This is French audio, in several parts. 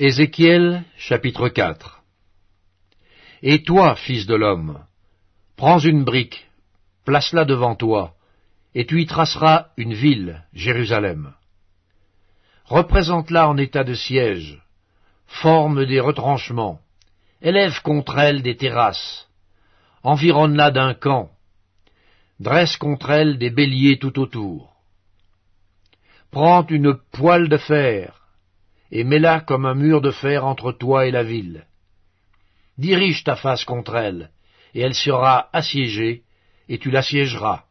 Ézéchiel chapitre 4 Et toi, fils de l'homme, prends une brique, place-la devant toi, et tu y traceras une ville, Jérusalem. Représente-la en état de siège, forme des retranchements, élève contre elle des terrasses, environne-la d'un camp, dresse contre elle des béliers tout autour. Prends une poêle de fer, et mets-la comme un mur de fer entre toi et la ville. Dirige ta face contre elle, et elle sera assiégée, et tu l'assiégeras.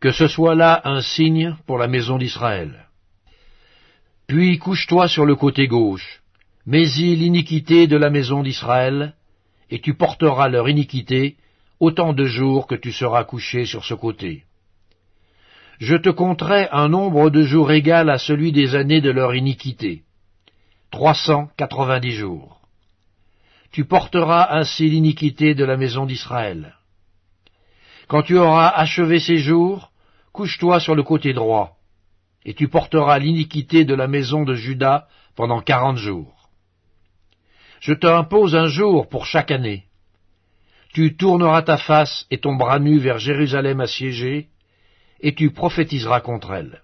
Que ce soit là un signe pour la maison d'Israël. Puis couche-toi sur le côté gauche, mets-y l'iniquité de la maison d'Israël, et tu porteras leur iniquité autant de jours que tu seras couché sur ce côté je te compterai un nombre de jours égal à celui des années de leur iniquité, trois cent quatre-vingt-dix jours. Tu porteras ainsi l'iniquité de la maison d'Israël. Quand tu auras achevé ces jours, couche-toi sur le côté droit, et tu porteras l'iniquité de la maison de Judas pendant quarante jours. Je te impose un jour pour chaque année. Tu tourneras ta face et ton bras nu vers Jérusalem assiégée, et tu prophétiseras contre elle.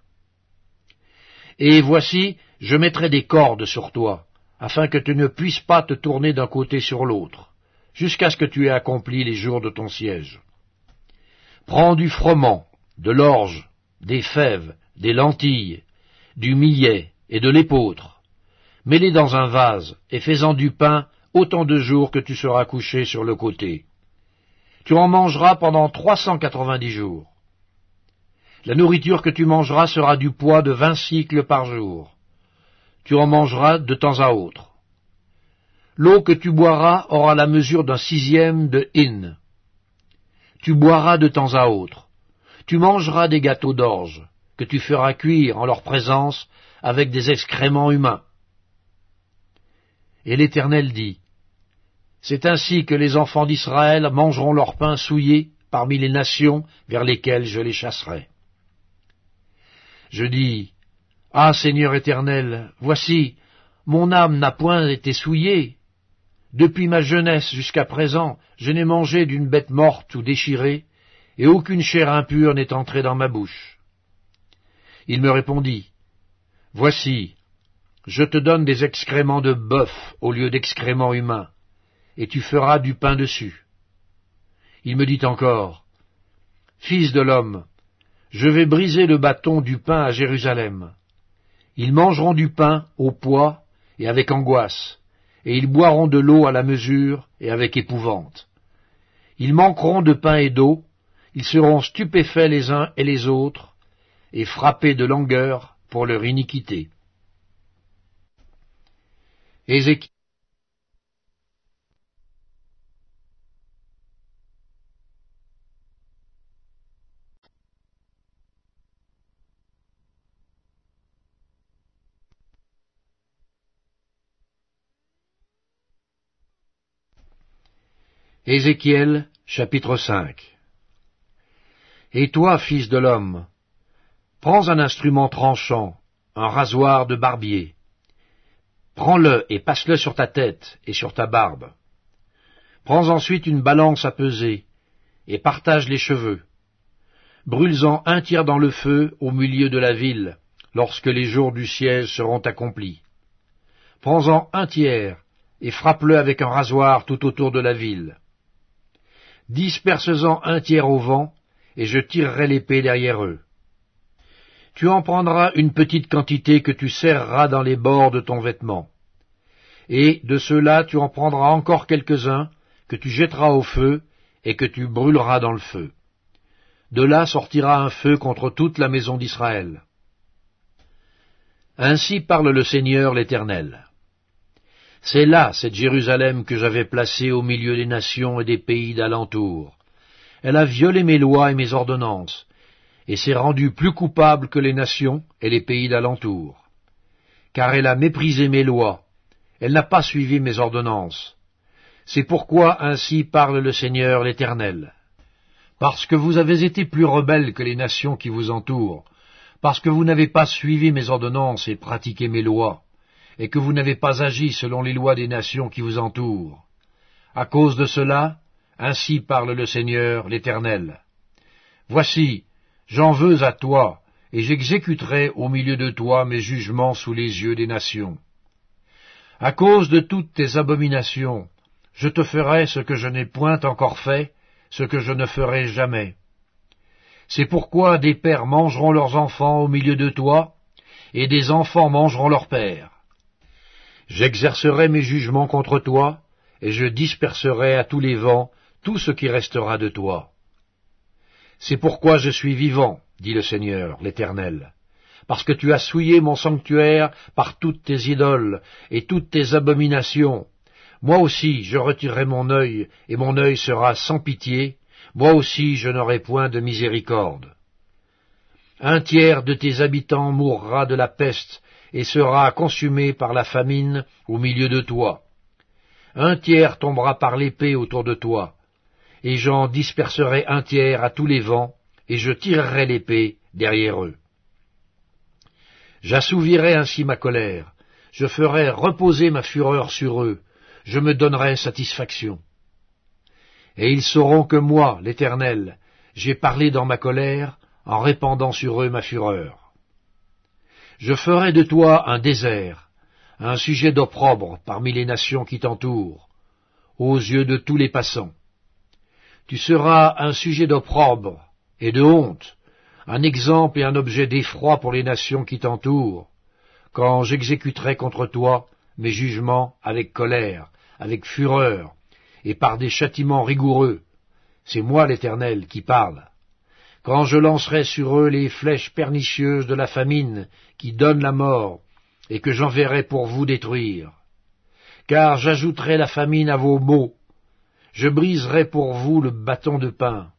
Et voici, je mettrai des cordes sur toi, afin que tu ne puisses pas te tourner d'un côté sur l'autre, jusqu'à ce que tu aies accompli les jours de ton siège. Prends du froment, de l'orge, des fèves, des lentilles, du millet et de l'épeautre. Mets-les dans un vase et fais-en du pain autant de jours que tu seras couché sur le côté. Tu en mangeras pendant trois cent quatre-vingt-dix jours. La nourriture que tu mangeras sera du poids de vingt cycles par jour. Tu en mangeras de temps à autre. L'eau que tu boiras aura la mesure d'un sixième de hin. Tu boiras de temps à autre. Tu mangeras des gâteaux d'orge, que tu feras cuire en leur présence avec des excréments humains. Et l'Éternel dit, C'est ainsi que les enfants d'Israël mangeront leur pain souillé parmi les nations vers lesquelles je les chasserai. Je dis, Ah Seigneur éternel, voici, mon âme n'a point été souillée. Depuis ma jeunesse jusqu'à présent, je n'ai mangé d'une bête morte ou déchirée, et aucune chair impure n'est entrée dans ma bouche. Il me répondit, Voici, je te donne des excréments de bœuf au lieu d'excréments humains, et tu feras du pain dessus. Il me dit encore, Fils de l'homme, je vais briser le bâton du pain à Jérusalem. Ils mangeront du pain au poids et avec angoisse, et ils boiront de l'eau à la mesure et avec épouvante. Ils manqueront de pain et d'eau, ils seront stupéfaits les uns et les autres, et frappés de langueur pour leur iniquité. Chapitre 5 Et toi, fils de l'homme, prends un instrument tranchant, un rasoir de barbier. Prends-le et passe-le sur ta tête et sur ta barbe. Prends ensuite une balance à peser, et partage les cheveux. Brûle-en un tiers dans le feu au milieu de la ville, lorsque les jours du siège seront accomplis. Prends-en un tiers, et frappe-le avec un rasoir tout autour de la ville disperse-en un tiers au vent, et je tirerai l'épée derrière eux. Tu en prendras une petite quantité que tu serreras dans les bords de ton vêtement. Et de ceux-là tu en prendras encore quelques-uns, que tu jetteras au feu, et que tu brûleras dans le feu. De là sortira un feu contre toute la maison d'Israël. Ainsi parle le Seigneur l'Éternel. C'est là cette Jérusalem que j'avais placée au milieu des nations et des pays d'alentour. Elle a violé mes lois et mes ordonnances, et s'est rendue plus coupable que les nations et les pays d'alentour. Car elle a méprisé mes lois, elle n'a pas suivi mes ordonnances. C'est pourquoi ainsi parle le Seigneur l'Éternel. Parce que vous avez été plus rebelles que les nations qui vous entourent, parce que vous n'avez pas suivi mes ordonnances et pratiqué mes lois, et que vous n'avez pas agi selon les lois des nations qui vous entourent. À cause de cela, ainsi parle le Seigneur l'Éternel. Voici, j'en veux à toi, et j'exécuterai au milieu de toi mes jugements sous les yeux des nations. À cause de toutes tes abominations, je te ferai ce que je n'ai point encore fait, ce que je ne ferai jamais. C'est pourquoi des pères mangeront leurs enfants au milieu de toi, et des enfants mangeront leurs pères. J'exercerai mes jugements contre toi, et je disperserai à tous les vents tout ce qui restera de toi. C'est pourquoi je suis vivant, dit le Seigneur, l'Éternel, parce que tu as souillé mon sanctuaire par toutes tes idoles et toutes tes abominations. Moi aussi je retirerai mon œil, et mon œil sera sans pitié, moi aussi je n'aurai point de miséricorde. Un tiers de tes habitants mourra de la peste, et sera consumé par la famine au milieu de toi. Un tiers tombera par l'épée autour de toi, et j'en disperserai un tiers à tous les vents, et je tirerai l'épée derrière eux. J'assouvirai ainsi ma colère, je ferai reposer ma fureur sur eux, je me donnerai satisfaction. Et ils sauront que moi, l'Éternel, j'ai parlé dans ma colère, en répandant sur eux ma fureur. Je ferai de toi un désert, un sujet d'opprobre parmi les nations qui t'entourent, aux yeux de tous les passants. Tu seras un sujet d'opprobre et de honte, un exemple et un objet d'effroi pour les nations qui t'entourent, quand j'exécuterai contre toi mes jugements avec colère, avec fureur, et par des châtiments rigoureux. C'est moi l'Éternel qui parle quand je lancerai sur eux les flèches pernicieuses de la famine qui donne la mort, et que j'enverrai pour vous détruire. Car j'ajouterai la famine à vos maux, je briserai pour vous le bâton de pain.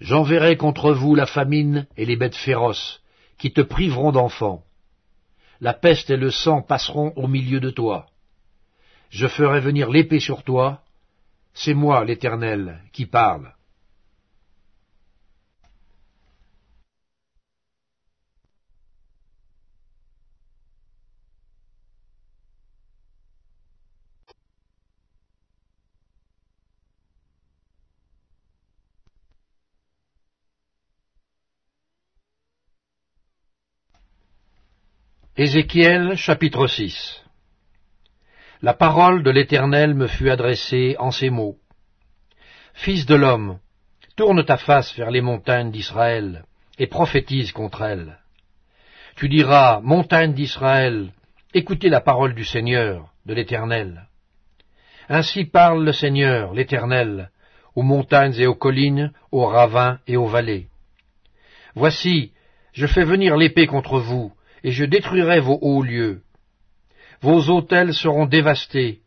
J'enverrai contre vous la famine et les bêtes féroces, qui te priveront d'enfants. La peste et le sang passeront au milieu de toi. Je ferai venir l'épée sur toi, c'est moi l'Éternel qui parle. Ézéchiel chapitre 6 La parole de l'Éternel me fut adressée en ces mots. Fils de l'homme, tourne ta face vers les montagnes d'Israël, et prophétise contre elles. Tu diras, montagnes d'Israël, écoutez la parole du Seigneur, de l'Éternel. Ainsi parle le Seigneur, l'Éternel, aux montagnes et aux collines, aux ravins et aux vallées. Voici, je fais venir l'épée contre vous, et je détruirai vos hauts lieux. Vos autels seront dévastés,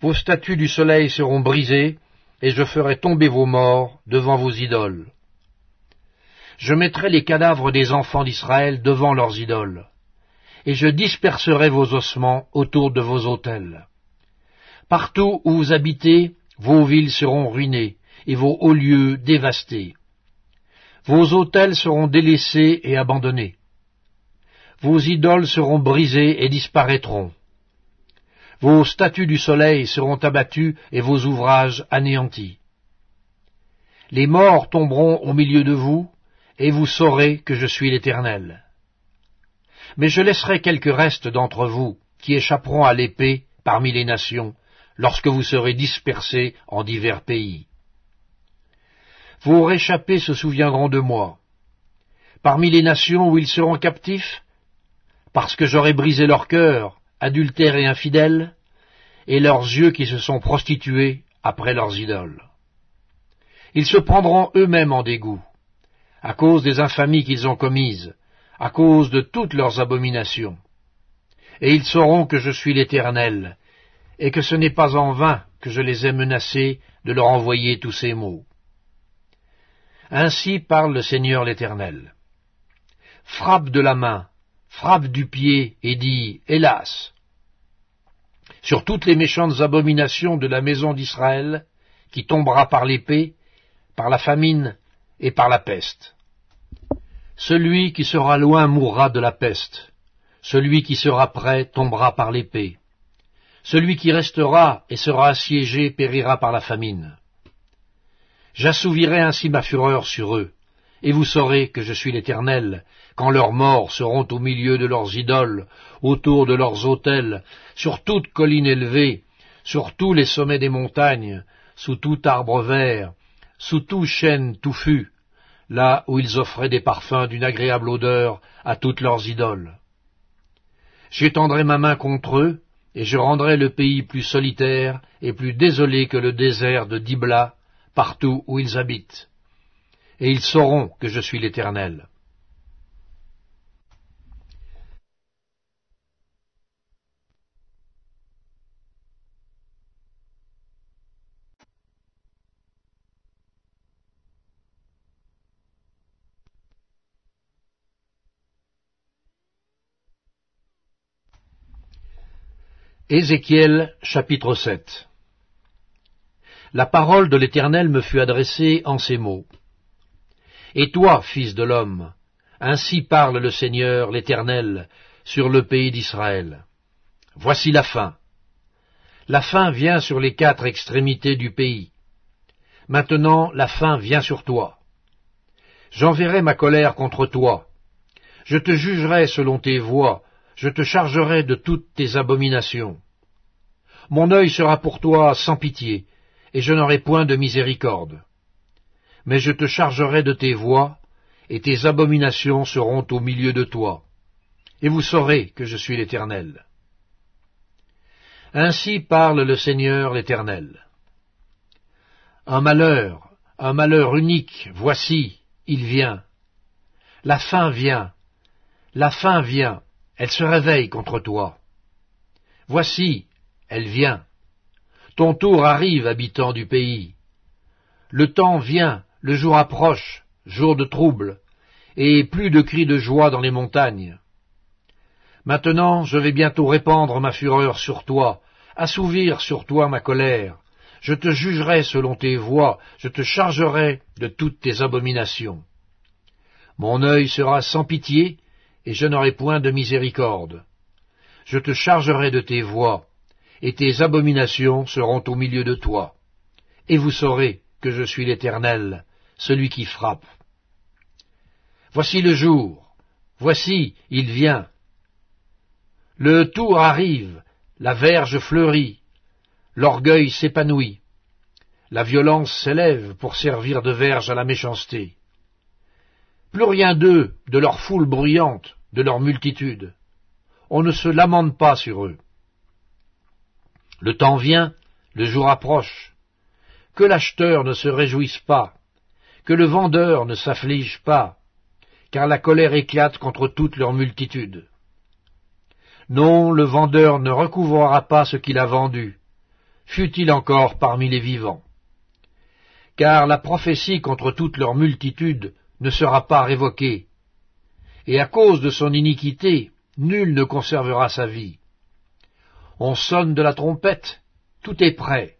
vos statues du soleil seront brisées, et je ferai tomber vos morts devant vos idoles. Je mettrai les cadavres des enfants d'Israël devant leurs idoles, et je disperserai vos ossements autour de vos autels. Partout où vous habitez, vos villes seront ruinées, et vos hauts lieux dévastés. Vos autels seront délaissés et abandonnés vos idoles seront brisées et disparaîtront. Vos statues du soleil seront abattues et vos ouvrages anéantis. Les morts tomberont au milieu de vous, et vous saurez que je suis l'Éternel. Mais je laisserai quelques restes d'entre vous, qui échapperont à l'épée parmi les nations, lorsque vous serez dispersés en divers pays. Vos réchappés se souviendront de moi. Parmi les nations où ils seront captifs, parce que j'aurai brisé leur cœur, adultère et infidèle, et leurs yeux qui se sont prostitués après leurs idoles. Ils se prendront eux-mêmes en dégoût, à cause des infamies qu'ils ont commises, à cause de toutes leurs abominations. Et ils sauront que je suis l'Éternel, et que ce n'est pas en vain que je les ai menacés de leur envoyer tous ces maux. Ainsi parle le Seigneur l'Éternel. Frappe de la main, frappe du pied et dit Hélas sur toutes les méchantes abominations de la maison d'Israël, qui tombera par l'épée, par la famine et par la peste. Celui qui sera loin mourra de la peste, Celui qui sera prêt tombera par l'épée. Celui qui restera et sera assiégé périra par la famine. J'assouvirai ainsi ma fureur sur eux, et vous saurez que je suis l'Éternel, quand leurs morts seront au milieu de leurs idoles, autour de leurs autels, sur toute colline élevée, sur tous les sommets des montagnes, sous tout arbre vert, sous tout chêne touffu, là où ils offraient des parfums d'une agréable odeur à toutes leurs idoles. J'étendrai ma main contre eux, et je rendrai le pays plus solitaire et plus désolé que le désert de Dibla, partout où ils habitent. Et ils sauront que je suis l'Éternel. Ézéchiel chapitre 7 La parole de l'Éternel me fut adressée en ces mots. Et toi, fils de l'homme, ainsi parle le Seigneur l'Éternel sur le pays d'Israël. Voici la fin. La fin vient sur les quatre extrémités du pays. Maintenant la fin vient sur toi. J'enverrai ma colère contre toi. Je te jugerai selon tes voies je te chargerai de toutes tes abominations. Mon œil sera pour toi sans pitié, et je n'aurai point de miséricorde. Mais je te chargerai de tes voies, et tes abominations seront au milieu de toi, et vous saurez que je suis l'Éternel. Ainsi parle le Seigneur l'Éternel. Un malheur, un malheur unique, voici, il vient. La fin vient, la fin vient, elle se réveille contre toi. Voici, elle vient. Ton tour arrive, habitant du pays. Le temps vient, le jour approche, jour de trouble, et plus de cris de joie dans les montagnes. Maintenant je vais bientôt répandre ma fureur sur toi, assouvir sur toi ma colère. Je te jugerai selon tes voies, je te chargerai de toutes tes abominations. Mon œil sera sans pitié, et je n'aurai point de miséricorde. Je te chargerai de tes voies, et tes abominations seront au milieu de toi. Et vous saurez que je suis l'Éternel, celui qui frappe. Voici le jour, voici, il vient. Le tour arrive, la verge fleurit, l'orgueil s'épanouit, la violence s'élève pour servir de verge à la méchanceté. Plus rien d'eux, de leur foule bruyante, de leur multitude. On ne se lamente pas sur eux. Le temps vient, le jour approche. Que l'acheteur ne se réjouisse pas, que le vendeur ne s'afflige pas, car la colère éclate contre toute leur multitude. Non, le vendeur ne recouvrera pas ce qu'il a vendu, fût-il encore parmi les vivants. Car la prophétie contre toute leur multitude ne sera pas révoquée, et à cause de son iniquité, nul ne conservera sa vie. On sonne de la trompette, tout est prêt,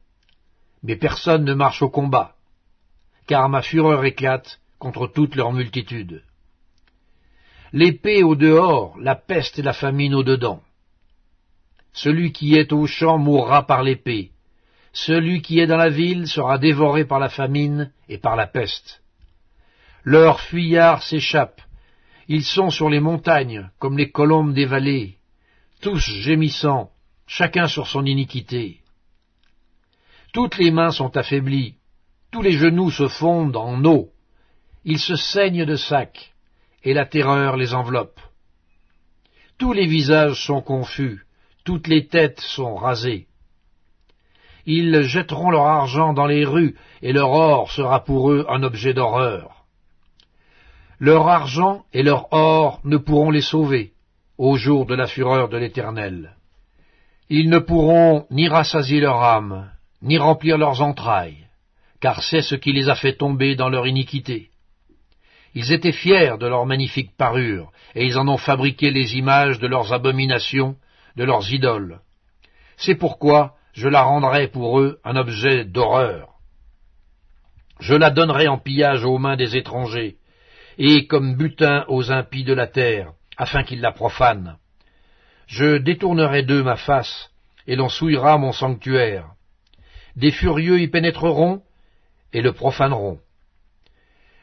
mais personne ne marche au combat, car ma fureur éclate contre toute leur multitude. L'épée au dehors, la peste et la famine au dedans. Celui qui est au champ mourra par l'épée, celui qui est dans la ville sera dévoré par la famine et par la peste. Leurs fuyards s'échappent, ils sont sur les montagnes, comme les colombes des vallées, tous gémissant, chacun sur son iniquité. Toutes les mains sont affaiblies, tous les genoux se fondent en eau, ils se saignent de sac, et la terreur les enveloppe. Tous les visages sont confus, toutes les têtes sont rasées. Ils jetteront leur argent dans les rues, et leur or sera pour eux un objet d'horreur. Leur argent et leur or ne pourront les sauver au jour de la fureur de l'Éternel. Ils ne pourront ni rassasier leur âme, ni remplir leurs entrailles, car c'est ce qui les a fait tomber dans leur iniquité. Ils étaient fiers de leur magnifique parure, et ils en ont fabriqué les images de leurs abominations, de leurs idoles. C'est pourquoi je la rendrai pour eux un objet d'horreur. Je la donnerai en pillage aux mains des étrangers, et comme butin aux impies de la terre, afin qu'ils la profanent. Je détournerai d'eux ma face, et l'on souillera mon sanctuaire. Des furieux y pénétreront, et le profaneront.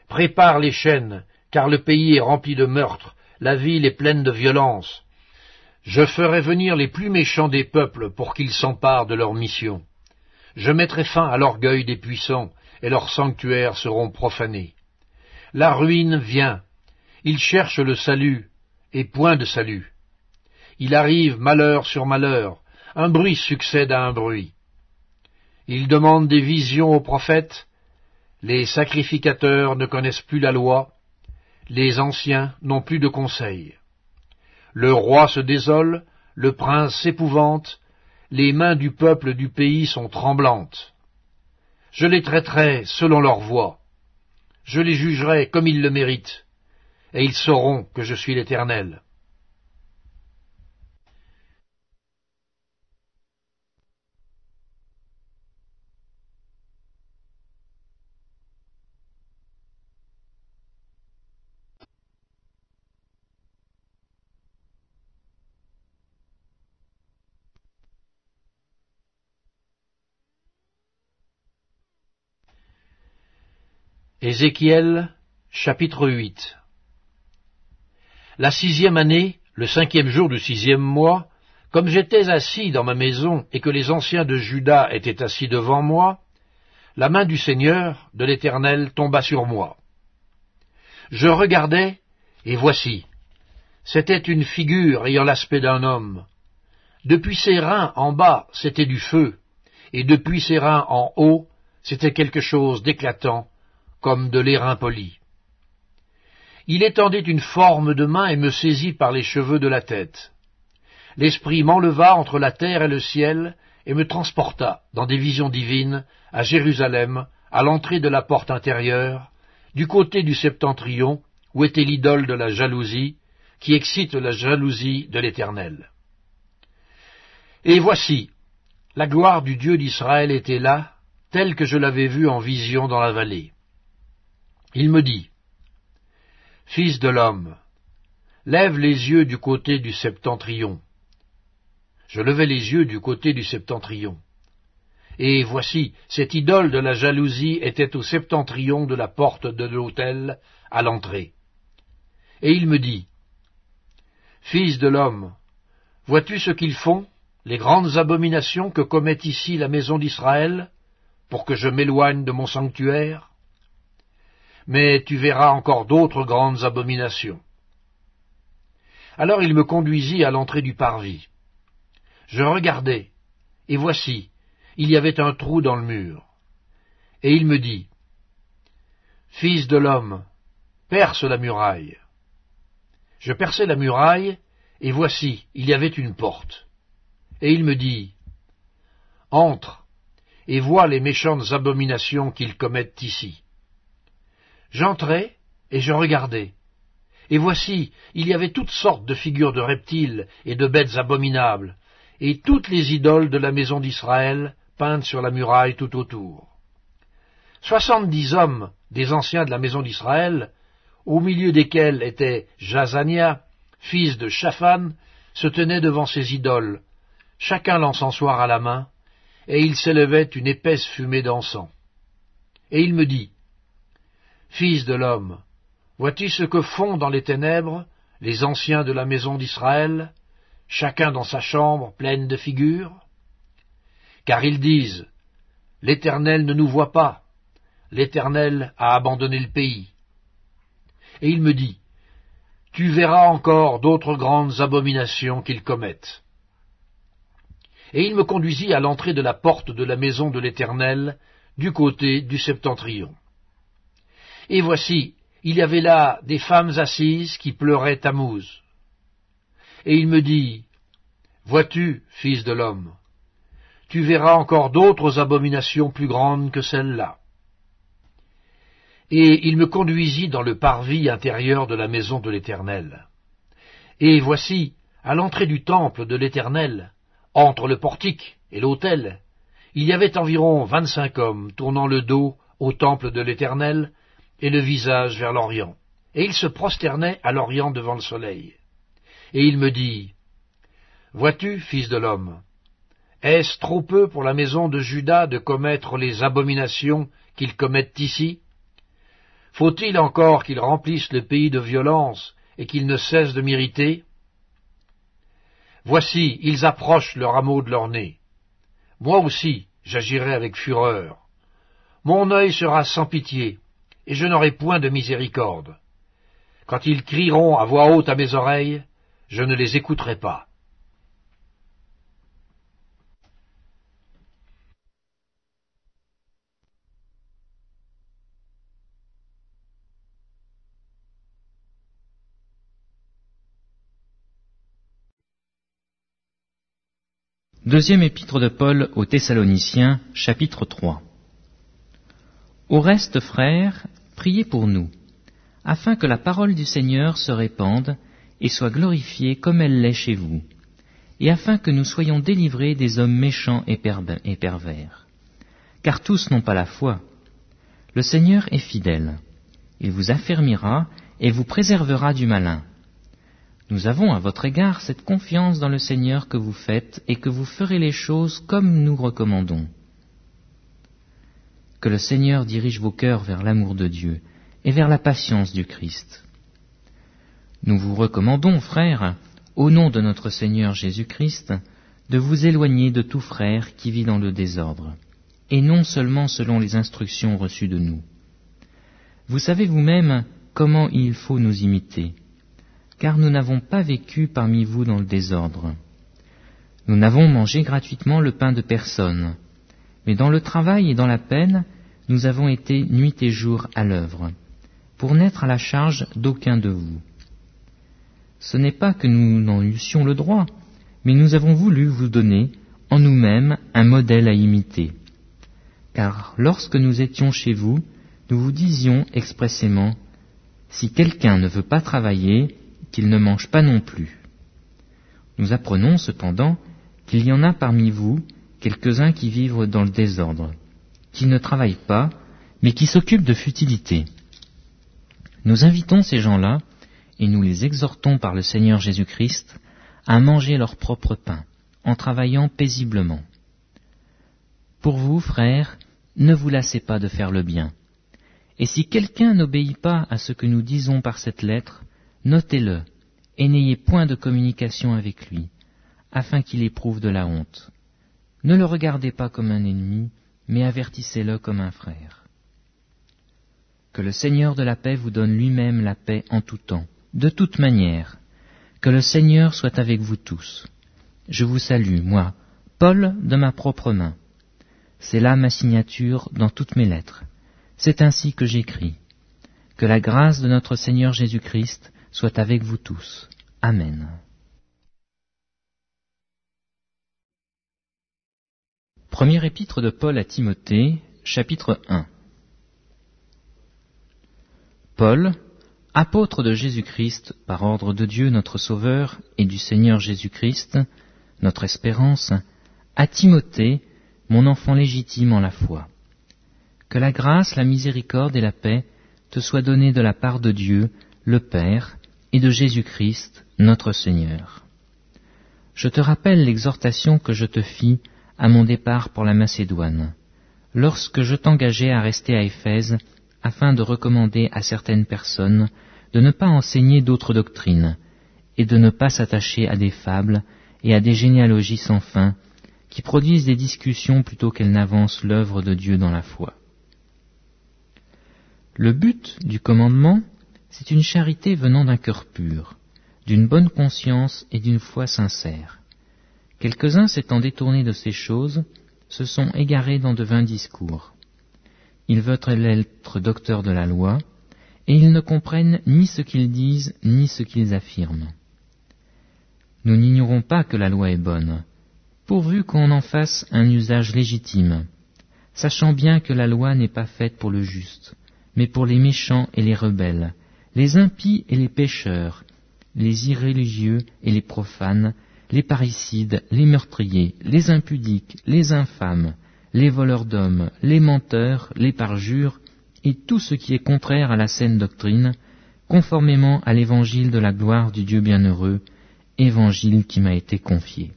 Prépare les chaînes, car le pays est rempli de meurtres, la ville est pleine de violence. Je ferai venir les plus méchants des peuples pour qu'ils s'emparent de leur mission. Je mettrai fin à l'orgueil des puissants, et leurs sanctuaires seront profanés. La ruine vient. Ils cherchent le salut, et point de salut. Il arrive malheur sur malheur, un bruit succède à un bruit. Ils demandent des visions aux prophètes, les sacrificateurs ne connaissent plus la loi, les anciens n'ont plus de conseils. Le roi se désole, le prince s'épouvante, les mains du peuple du pays sont tremblantes. Je les traiterai selon leur voie, je les jugerai comme ils le méritent, et ils sauront que je suis l'Éternel. Ézéchiel chapitre 8 La sixième année, le cinquième jour du sixième mois, comme j'étais assis dans ma maison et que les anciens de Juda étaient assis devant moi, la main du Seigneur, de l'Éternel, tomba sur moi. Je regardai, et voici, c'était une figure ayant l'aspect d'un homme. Depuis ses reins en bas, c'était du feu, et depuis ses reins en haut, c'était quelque chose d'éclatant, comme de l'airain poli. Il étendait une forme de main et me saisit par les cheveux de la tête. L'Esprit m'enleva entre la terre et le ciel, et me transporta, dans des visions divines, à Jérusalem, à l'entrée de la porte intérieure, du côté du septentrion, où était l'idole de la jalousie, qui excite la jalousie de l'Éternel. Et voici, la gloire du Dieu d'Israël était là, telle que je l'avais vue en vision dans la vallée. Il me dit, Fils de l'homme, lève les yeux du côté du septentrion. Je levai les yeux du côté du septentrion. Et voici, cette idole de la jalousie était au septentrion de la porte de l'autel, à l'entrée. Et il me dit, Fils de l'homme, vois-tu ce qu'ils font, les grandes abominations que commet ici la maison d'Israël, pour que je m'éloigne de mon sanctuaire? Mais tu verras encore d'autres grandes abominations. Alors il me conduisit à l'entrée du parvis. Je regardai, et voici, il y avait un trou dans le mur. Et il me dit, Fils de l'homme, perce la muraille. Je perçai la muraille, et voici, il y avait une porte. Et il me dit, Entre, et vois les méchantes abominations qu'ils commettent ici. J'entrai et je regardai. Et voici, il y avait toutes sortes de figures de reptiles et de bêtes abominables, et toutes les idoles de la maison d'Israël peintes sur la muraille tout autour. Soixante-dix hommes des anciens de la maison d'Israël, au milieu desquels était Jazania, fils de Shaphan, se tenaient devant ces idoles, chacun l'encensoir à la main, et il s'élevait une épaisse fumée d'encens. Et il me dit, Fils de l'homme, vois-tu ce que font dans les ténèbres les anciens de la maison d'Israël, chacun dans sa chambre pleine de figures? Car ils disent, L'Éternel ne nous voit pas, l'Éternel a abandonné le pays. Et il me dit, Tu verras encore d'autres grandes abominations qu'ils commettent. Et il me conduisit à l'entrée de la porte de la maison de l'Éternel, du côté du septentrion. Et voici, il y avait là des femmes assises qui pleuraient Tammuz. Et il me dit, Vois-tu, fils de l'homme, tu verras encore d'autres abominations plus grandes que celles-là. Et il me conduisit dans le parvis intérieur de la maison de l'Éternel. Et voici, à l'entrée du temple de l'Éternel, entre le portique et l'autel, il y avait environ vingt-cinq hommes tournant le dos au temple de l'Éternel, et le visage vers l'Orient. Et il se prosternait à l'Orient devant le soleil. Et il me dit, Vois-tu, fils de l'homme, est-ce trop peu pour la maison de Judas de commettre les abominations qu'ils commettent ici? Faut-il encore qu'ils remplissent le pays de violence et qu'ils ne cessent de m'irriter? Voici, ils approchent le rameau de leur nez. Moi aussi, j'agirai avec fureur. Mon œil sera sans pitié, et je n'aurai point de miséricorde. Quand ils crieront à voix haute à mes oreilles, je ne les écouterai pas. Deuxième épître de Paul aux Thessaloniciens, chapitre 3. Au reste, frères, priez pour nous, afin que la parole du Seigneur se répande et soit glorifiée comme elle l'est chez vous, et afin que nous soyons délivrés des hommes méchants et pervers. Car tous n'ont pas la foi. Le Seigneur est fidèle. Il vous affermira et vous préservera du malin. Nous avons à votre égard cette confiance dans le Seigneur que vous faites et que vous ferez les choses comme nous recommandons. Que le Seigneur dirige vos cœurs vers l'amour de Dieu et vers la patience du Christ. Nous vous recommandons, frères, au nom de notre Seigneur Jésus-Christ, de vous éloigner de tout frère qui vit dans le désordre, et non seulement selon les instructions reçues de nous. Vous savez vous-même comment il faut nous imiter car nous n'avons pas vécu parmi vous dans le désordre. Nous n'avons mangé gratuitement le pain de personne, mais dans le travail et dans la peine, nous avons été nuit et jour à l'œuvre, pour n'être à la charge d'aucun de vous. Ce n'est pas que nous n'en eussions le droit, mais nous avons voulu vous donner, en nous-mêmes, un modèle à imiter. Car lorsque nous étions chez vous, nous vous disions expressément, Si quelqu'un ne veut pas travailler, qu'il ne mange pas non plus. Nous apprenons cependant qu'il y en a parmi vous quelques-uns qui vivent dans le désordre, qui ne travaillent pas, mais qui s'occupent de futilité. Nous invitons ces gens-là, et nous les exhortons par le Seigneur Jésus-Christ, à manger leur propre pain, en travaillant paisiblement. Pour vous, frères, ne vous lassez pas de faire le bien. Et si quelqu'un n'obéit pas à ce que nous disons par cette lettre, Notez-le, et n'ayez point de communication avec lui, afin qu'il éprouve de la honte. Ne le regardez pas comme un ennemi, mais avertissez-le comme un frère. Que le Seigneur de la paix vous donne lui-même la paix en tout temps, de toute manière. Que le Seigneur soit avec vous tous. Je vous salue, moi, Paul, de ma propre main. C'est là ma signature dans toutes mes lettres. C'est ainsi que j'écris. Que la grâce de notre Seigneur Jésus-Christ soit avec vous tous. Amen. Premier épître de Paul à Timothée, chapitre 1 Paul, apôtre de Jésus-Christ par ordre de Dieu notre Sauveur et du Seigneur Jésus-Christ, notre espérance, à Timothée, mon enfant légitime en la foi. Que la grâce, la miséricorde et la paix te soient données de la part de Dieu, le Père, et de Jésus-Christ, notre Seigneur. Je te rappelle l'exhortation que je te fis à mon départ pour la Macédoine, lorsque je t'engageai à rester à Éphèse afin de recommander à certaines personnes de ne pas enseigner d'autres doctrines et de ne pas s'attacher à des fables et à des généalogies sans fin qui produisent des discussions plutôt qu'elles n'avancent l'œuvre de Dieu dans la foi. Le but du commandement c'est une charité venant d'un cœur pur, d'une bonne conscience et d'une foi sincère. Quelques-uns s'étant détournés de ces choses, se sont égarés dans de vains discours. Ils veulent être docteurs de la loi, et ils ne comprennent ni ce qu'ils disent, ni ce qu'ils affirment. Nous n'ignorons pas que la loi est bonne, pourvu qu'on en fasse un usage légitime, sachant bien que la loi n'est pas faite pour le juste, mais pour les méchants et les rebelles, les impies et les pécheurs, les irréligieux et les profanes, les parricides, les meurtriers, les impudiques, les infâmes, les voleurs d'hommes, les menteurs, les parjures, et tout ce qui est contraire à la saine doctrine, conformément à l'évangile de la gloire du Dieu bienheureux, évangile qui m'a été confié.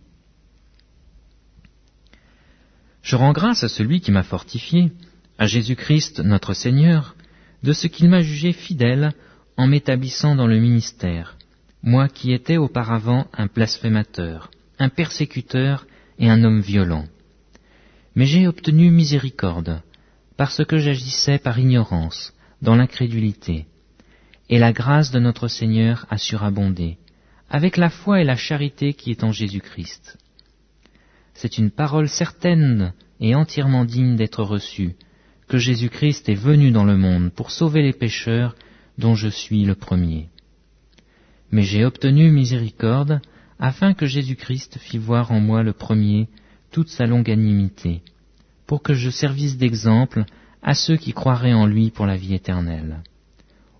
Je rends grâce à celui qui m'a fortifié, à Jésus-Christ notre Seigneur, de ce qu'il m'a jugé fidèle en m'établissant dans le ministère, moi qui étais auparavant un blasphémateur, un persécuteur et un homme violent. Mais j'ai obtenu miséricorde, parce que j'agissais par ignorance, dans l'incrédulité, et la grâce de notre Seigneur a surabondé, avec la foi et la charité qui est en Jésus-Christ. C'est une parole certaine et entièrement digne d'être reçue, que Jésus-Christ est venu dans le monde pour sauver les pécheurs dont je suis le premier. Mais j'ai obtenu miséricorde afin que Jésus-Christ fît voir en moi le premier toute sa longanimité, pour que je servisse d'exemple à ceux qui croiraient en lui pour la vie éternelle.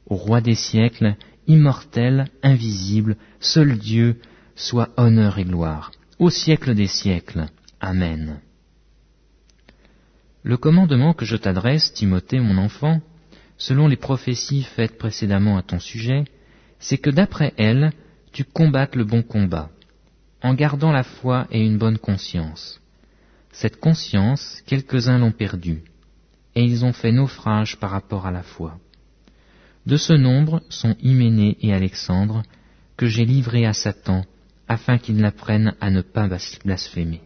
Au roi des siècles, immortel, invisible, seul Dieu, soit honneur et gloire au siècle des siècles. Amen. Le commandement que je t'adresse, Timothée mon enfant, selon les prophéties faites précédemment à ton sujet, c'est que d'après elles, tu combattes le bon combat, en gardant la foi et une bonne conscience. Cette conscience, quelques-uns l'ont perdue, et ils ont fait naufrage par rapport à la foi. De ce nombre sont Hyménée et Alexandre, que j'ai livrés à Satan, afin qu'ils n'apprennent à ne pas blasphémer.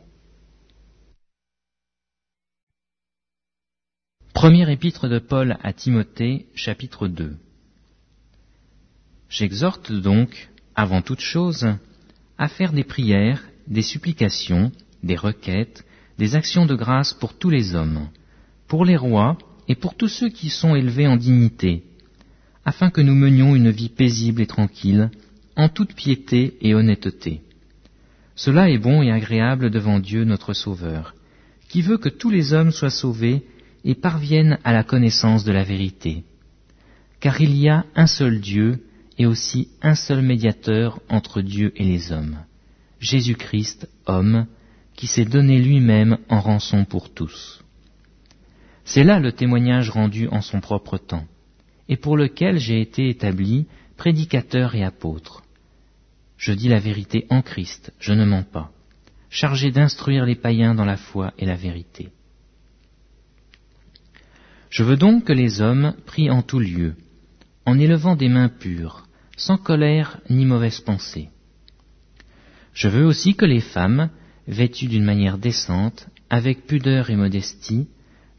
Première épître de Paul à Timothée, chapitre 2. J'exhorte donc, avant toute chose, à faire des prières, des supplications, des requêtes, des actions de grâce pour tous les hommes, pour les rois et pour tous ceux qui sont élevés en dignité, afin que nous menions une vie paisible et tranquille, en toute piété et honnêteté. Cela est bon et agréable devant Dieu notre Sauveur, qui veut que tous les hommes soient sauvés et parviennent à la connaissance de la vérité. Car il y a un seul Dieu et aussi un seul médiateur entre Dieu et les hommes, Jésus-Christ, homme, qui s'est donné lui-même en rançon pour tous. C'est là le témoignage rendu en son propre temps, et pour lequel j'ai été établi prédicateur et apôtre. Je dis la vérité en Christ, je ne mens pas, chargé d'instruire les païens dans la foi et la vérité. Je veux donc que les hommes prient en tout lieu, en élevant des mains pures, sans colère ni mauvaise pensée. Je veux aussi que les femmes, vêtues d'une manière décente, avec pudeur et modestie,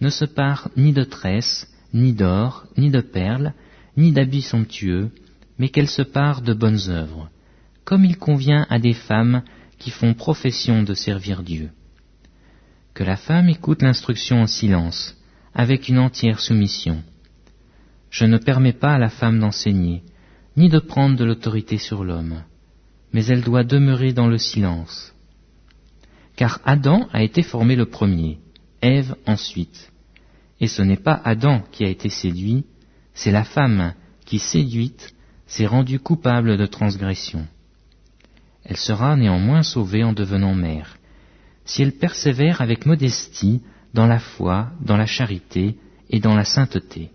ne se parent ni de tresses, ni d'or, ni de perles, ni d'habits somptueux, mais qu'elles se parent de bonnes œuvres, comme il convient à des femmes qui font profession de servir Dieu. Que la femme écoute l'instruction en silence, avec une entière soumission. Je ne permets pas à la femme d'enseigner, ni de prendre de l'autorité sur l'homme, mais elle doit demeurer dans le silence. Car Adam a été formé le premier, Ève ensuite. Et ce n'est pas Adam qui a été séduit, c'est la femme qui, séduite, s'est rendue coupable de transgression. Elle sera néanmoins sauvée en devenant mère, si elle persévère avec modestie dans la foi, dans la charité et dans la sainteté.